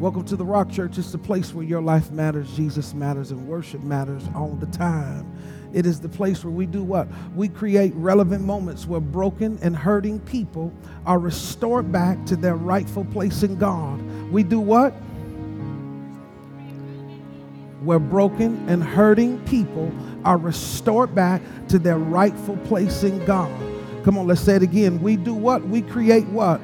Welcome to the Rock Church. It's the place where your life matters, Jesus matters, and worship matters all the time. It is the place where we do what? We create relevant moments where broken and hurting people are restored back to their rightful place in God. We do what? Where broken and hurting people are restored back to their rightful place in God. Come on, let's say it again. We do what? We create what?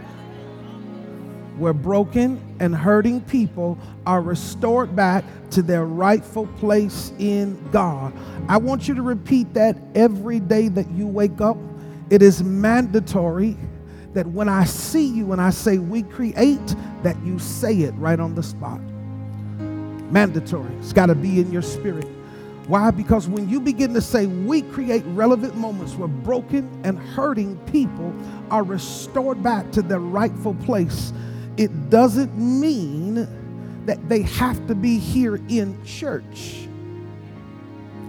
Where broken and hurting people are restored back to their rightful place in God. I want you to repeat that every day that you wake up. It is mandatory that when I see you and I say we create, that you say it right on the spot. Mandatory. It's got to be in your spirit. Why? Because when you begin to say we create relevant moments where broken and hurting people are restored back to their rightful place it doesn't mean that they have to be here in church.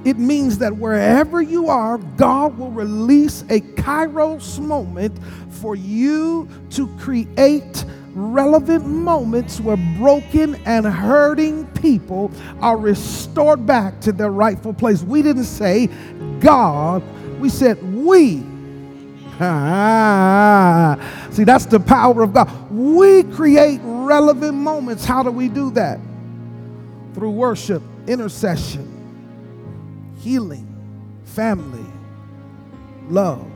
It means that wherever you are, God will release a kairos moment for you to create relevant moments where broken and hurting people are restored back to their rightful place. We didn't say God, we said we See, that's the power of God. We create relevant moments. How do we do that? Through worship, intercession, healing, family, love,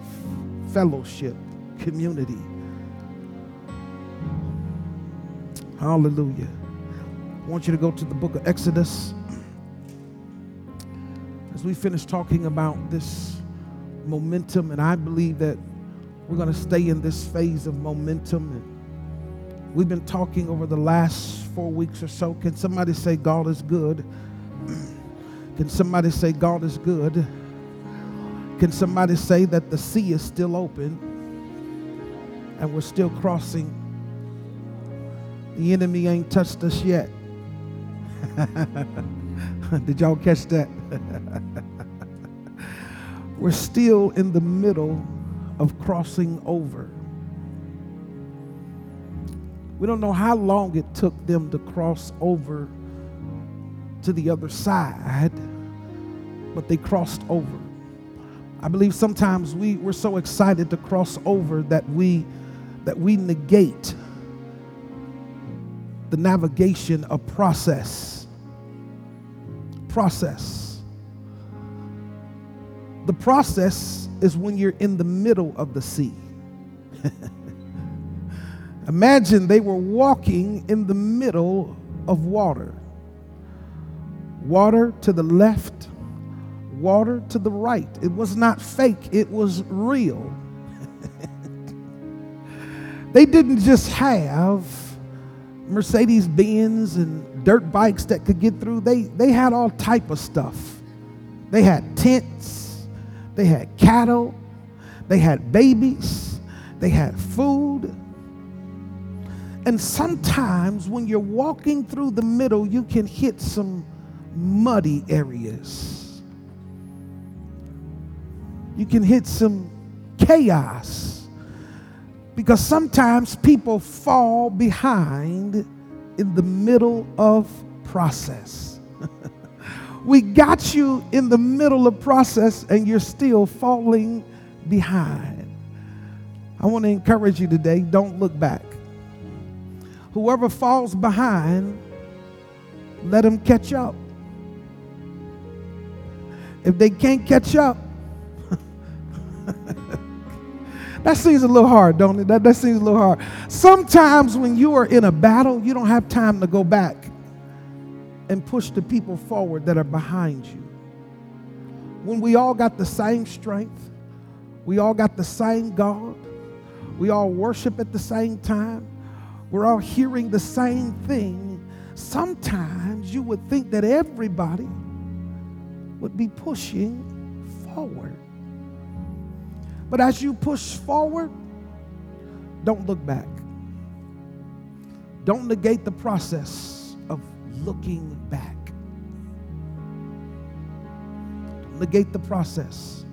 fellowship, community. Hallelujah. I want you to go to the book of Exodus. As we finish talking about this momentum, and I believe that we're going to stay in this phase of momentum. And we've been talking over the last four weeks or so. Can somebody say God is good? Can somebody say God is good? Can somebody say that the sea is still open and we're still crossing? The enemy ain't touched us yet. Did y'all catch that? we're still in the middle of crossing over. We don't know how long it took them to cross over to the other side, but they crossed over. I believe sometimes we, we're so excited to cross over that we that we negate the navigation of process. Process. The process is when you're in the middle of the sea. Imagine they were walking in the middle of water. Water to the left, water to the right. It was not fake, it was real. they didn't just have Mercedes Benz and dirt bikes that could get through. They, they had all type of stuff. They had tents, they had cattle, they had babies, they had food. And sometimes when you're walking through the middle, you can hit some muddy areas. You can hit some chaos. Because sometimes people fall behind in the middle of process. We got you in the middle of process and you're still falling behind. I want to encourage you today, don't look back. Whoever falls behind, let them catch up. If they can't catch up, that seems a little hard, don't it? That, that seems a little hard. Sometimes when you are in a battle, you don't have time to go back and push the people forward that are behind you. When we all got the same strength, we all got the same God, we all worship at the same time, we're all hearing the same thing, sometimes you would think that everybody would be pushing forward. But as you push forward, don't look back. Don't negate the process looking back. Negate the process.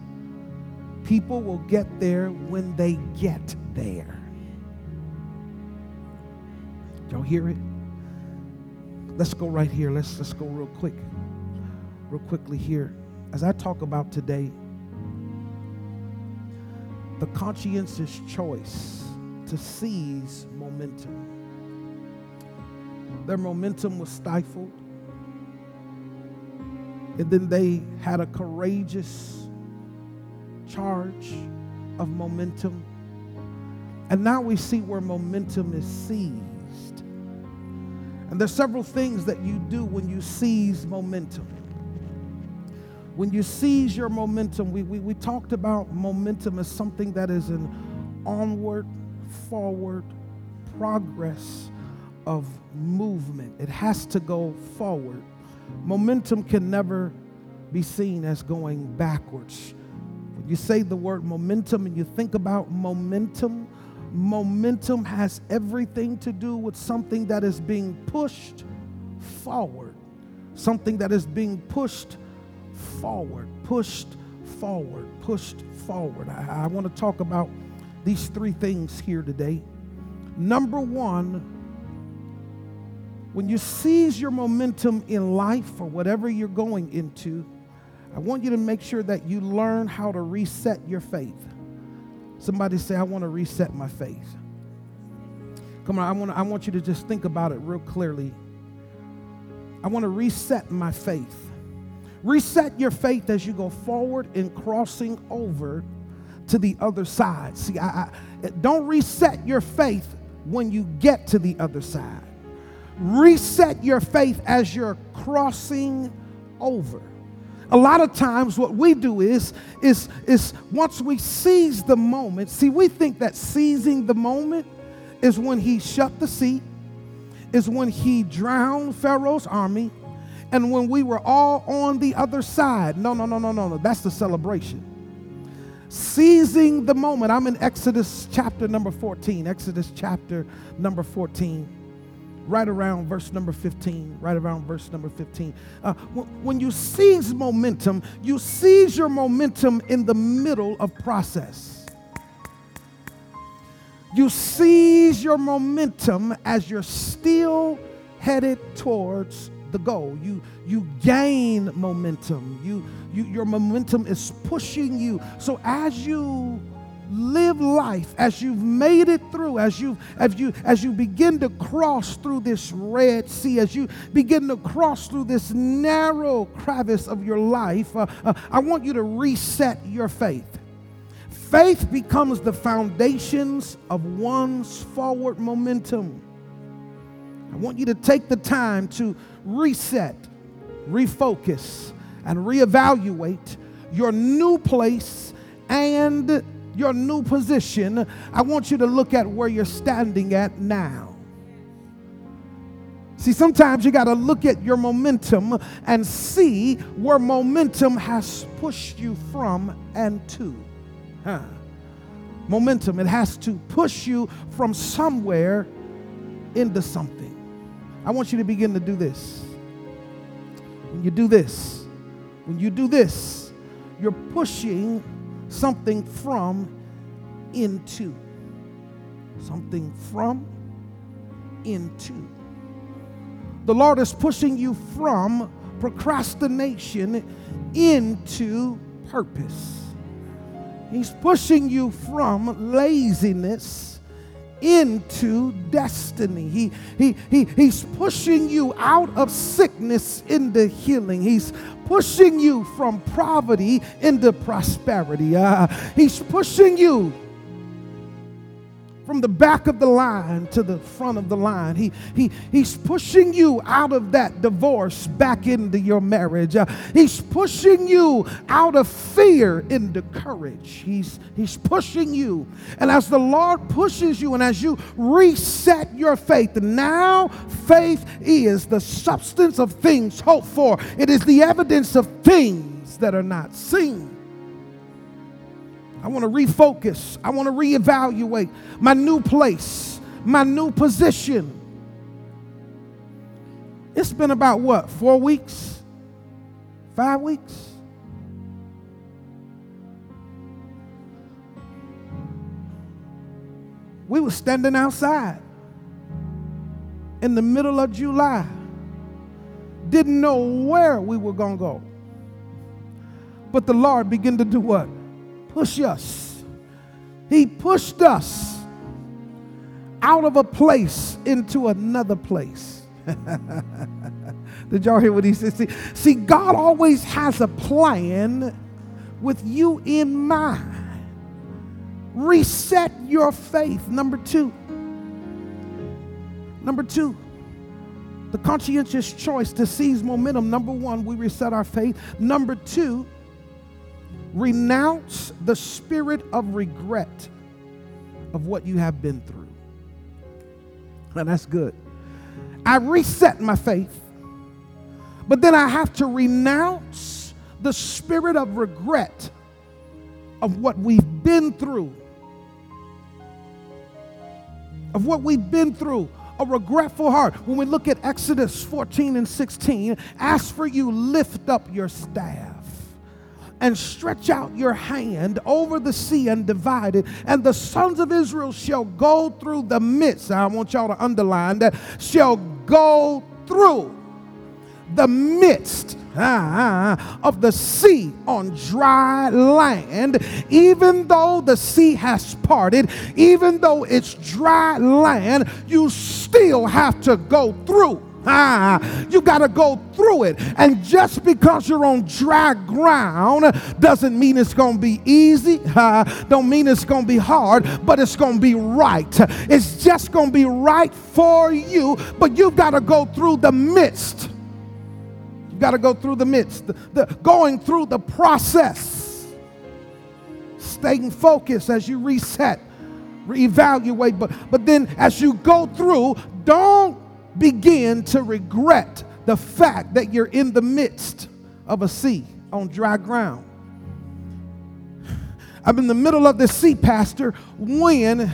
People will get there when they get there. Y'all hear it? let's go right here. Let's let's go real quick, real quickly here. As I talk about today, the conscientious choice to seize momentum. Their momentum was stifled. And then they had a courageous charge of momentum. And now we see where momentum is seized. And there's several things that you do when you seize momentum. When you seize your momentum, we, we, we talked about momentum as something that is an onward, forward progress of movement. It has to go forward. Momentum can never be seen as going backwards. When you say the word momentum and you think about momentum, momentum has everything to do with something that is being pushed forward, something that is being pushed forward, pushed forward, pushed forward. I, I want to talk about these three things here today. Number one, when you seize your momentum in life or whatever you're going into, I want you to make sure that you learn how to reset your faith. Somebody say, I want to reset my faith. Come on, I want, I want you to just think about it real clearly. I want to reset my faith. Reset your faith as you go forward in crossing over to the other side. See, I, I, don't reset your faith when you get to the other side. Reset your faith as you're crossing over. A lot of times what we do is is is once we seize the moment, see we think that seizing the moment is when he shut the sea, is when he drowned Pharaoh's army, and when we were all on the other side. No, no, no, no, no, no. That's the celebration. Seizing the moment. I'm in Exodus chapter number 14. Exodus chapter number 14. Right around verse number 15. Right around verse number 15. Uh, when you seize momentum, you seize your momentum in the middle of process. You seize your momentum as you're still headed towards the goal. You you gain momentum. You you your momentum is pushing you. So as you live life as you've made it through as you as you as you begin to cross through this red sea as you begin to cross through this narrow crevice of your life uh, uh, i want you to reset your faith. Faith becomes the foundations of one's forward momentum. I want you to take the time to reset, refocus, and reevaluate your new place and your new position. I want you to look at where you're standing at now. See, sometimes you got to look at your momentum and see where momentum has pushed you from and to. Huh. Momentum, it has to push you from somewhere into something. I want you to begin to do this. When you do this, when you do this, you're pushing something from into. Something from into. The Lord is pushing you from procrastination into purpose. He's pushing you from laziness into destiny. He, he, he, he's pushing you out of sickness into healing. He's pushing you from poverty into prosperity. Uh, he's pushing you from the back of the line to the front of the line. He, he, he's pushing you out of that divorce back into your marriage. Uh, he's pushing you out of fear into courage. He's, he's pushing you. And as the Lord pushes you and as you reset your faith, now faith is the substance of things hoped for, it is the evidence of things that are not seen. I want to refocus. I want to reevaluate my new place, my new position. It's been about what, four weeks? Five weeks? We were standing outside in the middle of July didn't know where we were going to go. But the Lord began to do what? Push us. He pushed us out of a place into another place. Did y'all hear what he said? See, see, God always has a plan with you in mind. Reset your faith. Number two. Number two, the conscientious choice to seize momentum. Number one, we reset our faith. Number two, renounce the spirit of regret of what you have been through. And that's good. I reset my faith, but then I have to renounce the spirit of regret of what we've been through. Of what we've been through a regretful heart. When we look at Exodus 14 and 16, as for you, lift up your staff and stretch out your hand over the sea and divide it, and the sons of Israel shall go through the midst. I want y'all to underline that shall go through the midst ah, of the sea on dry land, even though the sea has parted, even though it's dry land, you still have to go through. Ah, you got to go through it. And just because you're on dry ground doesn't mean it's going to be easy. Uh, don't mean it's going to be hard, but it's going to be right. It's just going to be right for you, but you've got to go through the midst you got to go through the midst, the, the, going through the process, staying focused as you reset, reevaluate. But, but then as you go through, don't begin to regret the fact that you're in the midst of a sea on dry ground. I'm in the middle of the sea, Pastor, when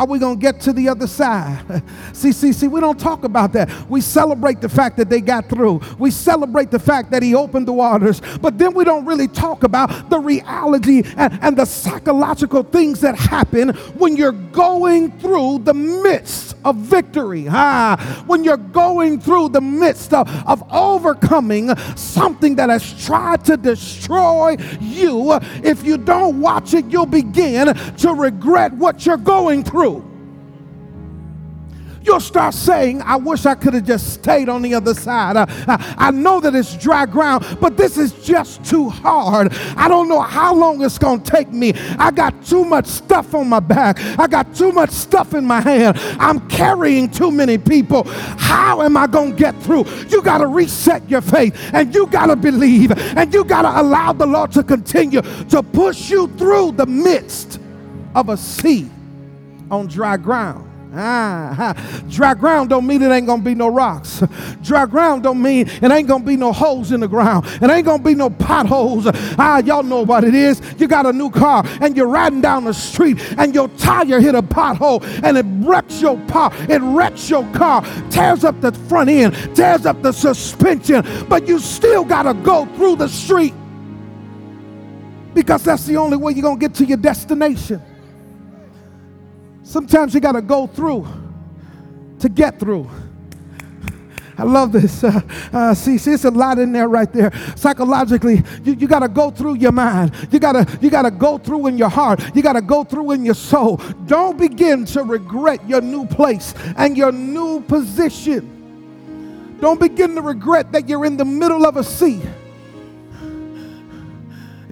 are we going to get to the other side? see, see, see, we don't talk about that. We celebrate the fact that they got through. We celebrate the fact that he opened the waters. But then we don't really talk about the reality and, and the psychological things that happen when you're going through the midst of victory. Ah, when you're going through the midst of, of overcoming something that has tried to destroy you. If you don't watch it, you'll begin to regret what you're going through you'll start saying, I wish I could have just stayed on the other side. Uh, I, I know that it's dry ground, but this is just too hard. I don't know how long it's going to take me. I got too much stuff on my back, I got too much stuff in my hand. I'm carrying too many people. How am I going to get through? You got to reset your faith and you got to believe and you got to allow the Lord to continue to push you through the midst of a sea on dry ground. Ah, dry ground don't mean it ain't gonna be no rocks. Dry ground don't mean it ain't gonna be no holes in the ground. It ain't gonna be no potholes. Ah, y'all know what it is. You got a new car and you're riding down the street and your tire hit a pothole and it wrecks your car. It wrecks your car, tears up the front end, tears up the suspension, but you still gotta go through the street because that's the only way you're gonna get to your destination. Sometimes you got to go through to get through. I love this. Uh, uh, see, see, it's a lot in there right there. Psychologically, you, you got to go through your mind. You got to you got to go through in your heart. You got to go through in your soul. Don't begin to regret your new place and your new position. Don't begin to regret that you're in the middle of a sea.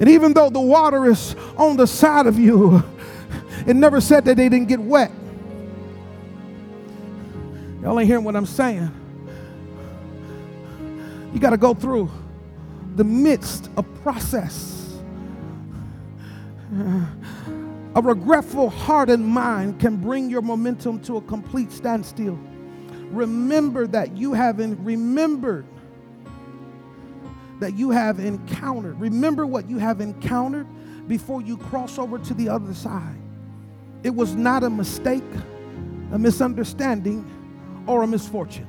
And even though the water is on the side of you, it never said that they didn't get wet. Y'all ain't hearing what I'm saying. You got to go through the midst of process. A regretful heart and mind can bring your momentum to a complete standstill. Remember that you haven't remembered that you have encountered. Remember what you have encountered before you cross over to the other side. It was not a mistake, a misunderstanding, or a misfortune.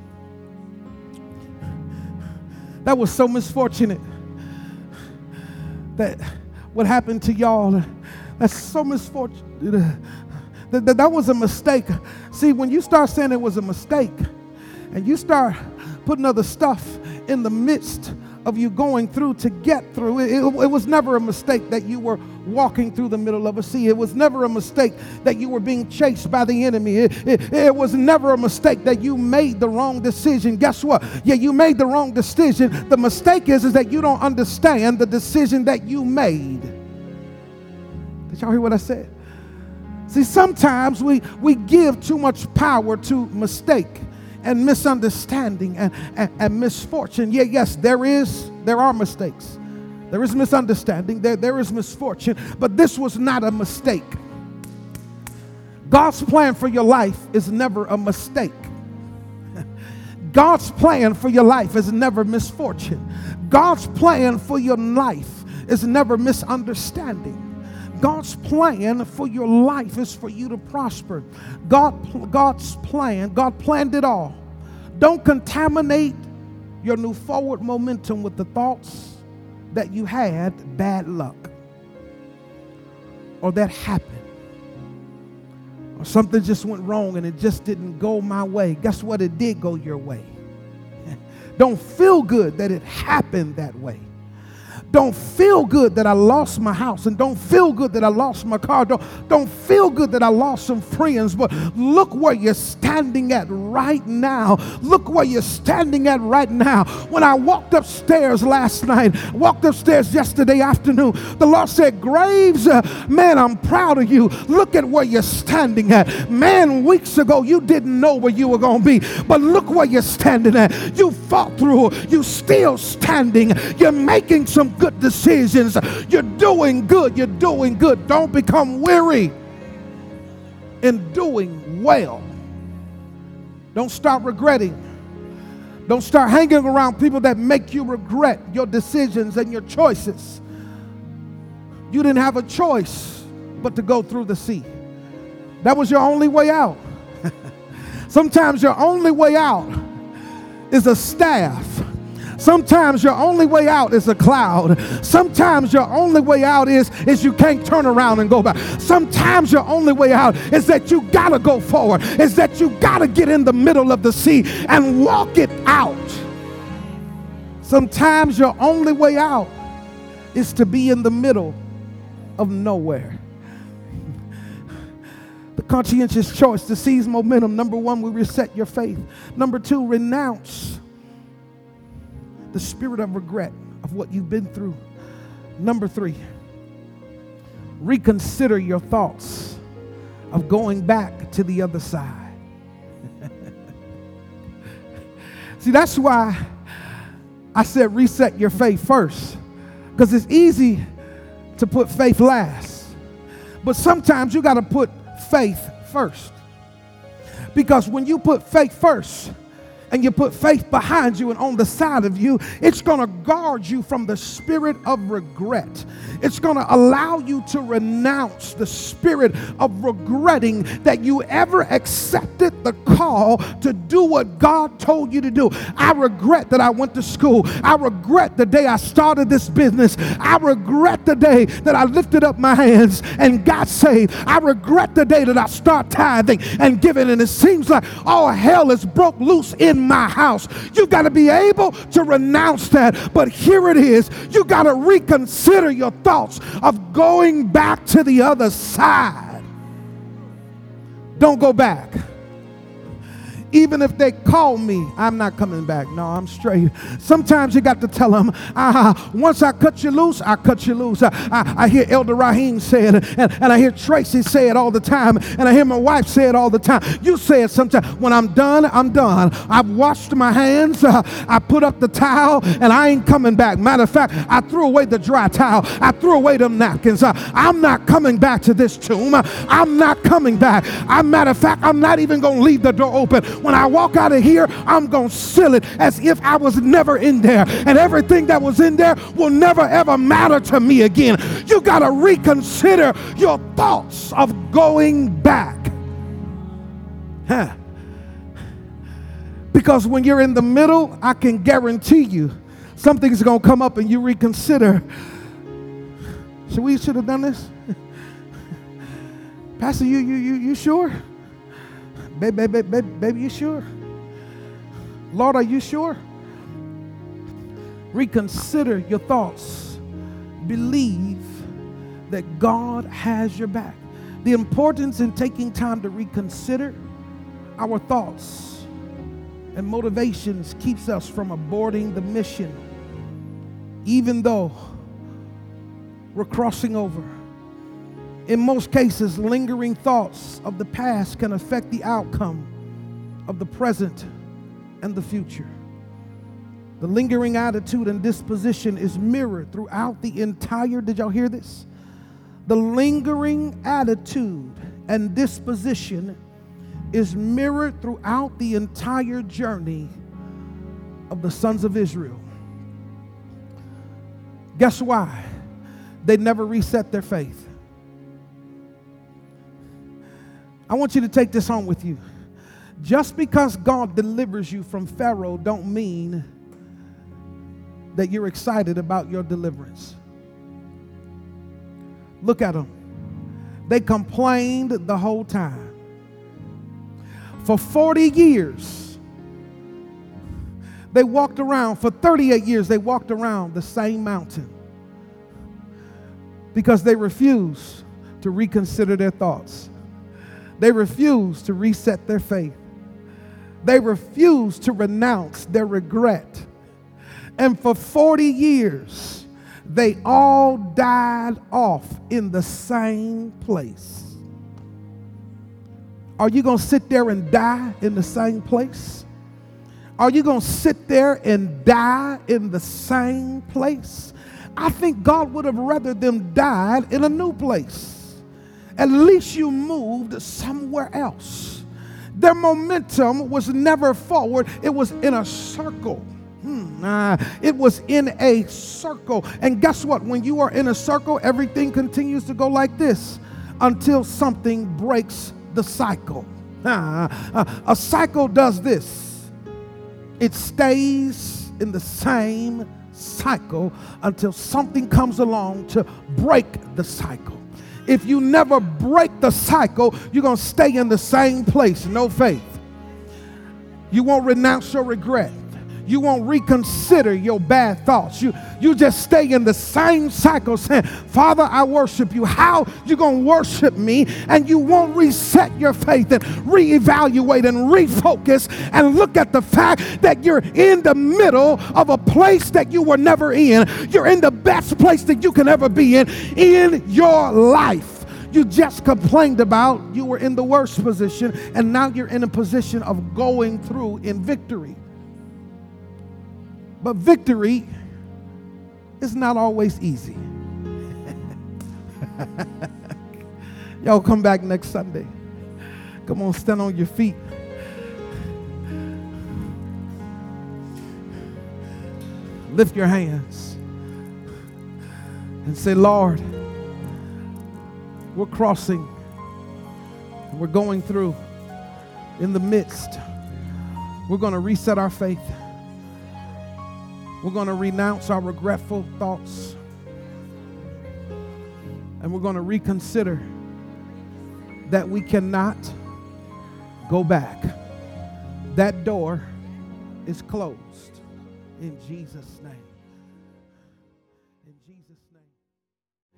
That was so misfortunate that what happened to y'all, that's so misfortunate. That, that, that was a mistake. See, when you start saying it was a mistake and you start putting other stuff in the midst of you going through to get through. It, it, it, was never a mistake that you were walking through the middle of a sea. It was never a mistake that you were being chased by the enemy. It, it, it was never a mistake that you made the wrong decision. Guess what? Yeah, you made the wrong decision. The mistake is, is that you don't understand the decision that you made. Did y'all hear what I said? See, sometimes we, we give too much power to mistake and misunderstanding and, and, and, misfortune. Yeah, yes, there is, there are mistakes. There is misunderstanding, there, there is misfortune, but this was not a mistake. God's plan for your life is never a mistake. God's plan for your life is never misfortune. God's plan for your life is never misunderstanding. God's plan for your life is for you to prosper. God, God's plan, God planned it all. Don't contaminate your new forward momentum with the thoughts that you had bad luck or that happened or something just went wrong and it just didn't go my way. Guess what? It did go your way. Don't feel good that it happened that way don't feel good that I lost my house and don't feel good that I lost my car. Don't, don't feel good that I lost some friends, but look where you're standing at right now. Look where you're standing at right now. When I walked upstairs last night, walked upstairs yesterday afternoon, the Lord said, Graves, uh, man, I'm proud of you. Look at where you're standing at. Man, weeks ago, you didn't know where you were going to be, but look where you're standing at. You fought through, you still standing, you're making some good decisions. You're doing good. You're doing good. Don't become weary in doing well. Don't start regretting. Don't start hanging around people that make you regret your decisions and your choices. You didn't have a choice but to go through the sea. That was your only way out. Sometimes your only way out is a staff Sometimes your only way out is a cloud. Sometimes your only way out is, is you can't turn around and go back. Sometimes your only way out is that you gotta go forward, is that you gotta get in the middle of the sea and walk it out. Sometimes your only way out is to be in the middle of nowhere. The conscientious choice to seize momentum. Number one, we reset your faith. Number two, renounce the spirit of regret of what you've been through. Number three, reconsider your thoughts of going back to the other side. See, that's why I said reset your faith first, because it's easy to put faith last. But sometimes you got to put faith first. Because when you put faith first, and you put faith behind you and on the side of you, it's going to guard you from the spirit of regret. It's going to allow you to renounce the spirit of regretting that you ever accepted the call to do what God told you to do. I regret that I went to school. I regret the day I started this business. I regret the day that I lifted up my hands and got saved. I regret the day that I start tithing and giving. And it seems like all hell is broke loose in my house. You got to be able to renounce that. But here it is. You got to reconsider your thoughts of going back to the other side. Don't go back. Even if they call me, I'm not coming back. No, I'm straight. Sometimes you got to tell them, uh, once I cut you loose, I cut you loose. I, I, I hear Elder Raheem say it, and, and I hear Tracy say it all the time, and I hear my wife say it all the time. You say it sometimes. When I'm done, I'm done. I've washed my hands, uh, I put up the towel, and I ain't coming back. Matter of fact, I threw away the dry towel, I threw away them napkins. Uh, I'm not coming back to this tomb. I'm not coming back. I, matter of fact, I'm not even going to leave the door open when I walk out of here, I'm going to seal it as if I was never in there. And everything that was in there will never ever matter to me again. You got to reconsider your thoughts of going back. Huh. Because when you're in the middle, I can guarantee you something's going to come up and you reconsider. Should we should have done this? Pastor, you you you you sure? Baby, baby, baby, baby, you sure? Lord, are you sure? Reconsider your thoughts. Believe that God has your back. The importance in taking time to reconsider our thoughts and motivations keeps us from aborting the mission, even though we're crossing over. In most cases, lingering thoughts of the past can affect the outcome of the present and the future. The lingering attitude and disposition is mirrored throughout the entire, did y'all hear this? The lingering attitude and disposition is mirrored throughout the entire journey of the sons of Israel. Guess why? They never reset their faith. I want you to take this home with you. Just because God delivers you from Pharaoh don't mean that you're excited about your deliverance. Look at them. They complained the whole time. For 40 years, they walked around, for 38 years, they walked around the same mountain because they refused to reconsider their thoughts. They refused to reset their faith. They refused to renounce their regret. And for 40 years, they all died off in the same place. Are you going to sit there and die in the same place? Are you going to sit there and die in the same place? I think God would have rather them died in a new place. At least you moved somewhere else. Their momentum was never forward, it was in a circle. Hmm, it was in a circle. And guess what? When you are in a circle, everything continues to go like this until something breaks the cycle. A cycle does this it stays in the same cycle until something comes along to break the cycle. If you never break the cycle, you're going to stay in the same place, no faith. You won't renounce your regret you won't reconsider your bad thoughts. You, you just stay in the same cycle saying, Father, I worship you. How you going to worship me? And you won't reset your faith and reevaluate and refocus and look at the fact that you're in the middle of a place that you were never in. You're in the best place that you can ever be in in your life you just complained about, you were in the worst position, and now you're in a position of going through in victory. But victory is not always easy. Y'all come back next Sunday. Come on, stand on your feet. Lift your hands and say, Lord, we're crossing, we're going through in the midst. We're going to reset our faith. We're going to renounce our regretful thoughts. And we're going to reconsider that we cannot go back. That door is closed in Jesus' name.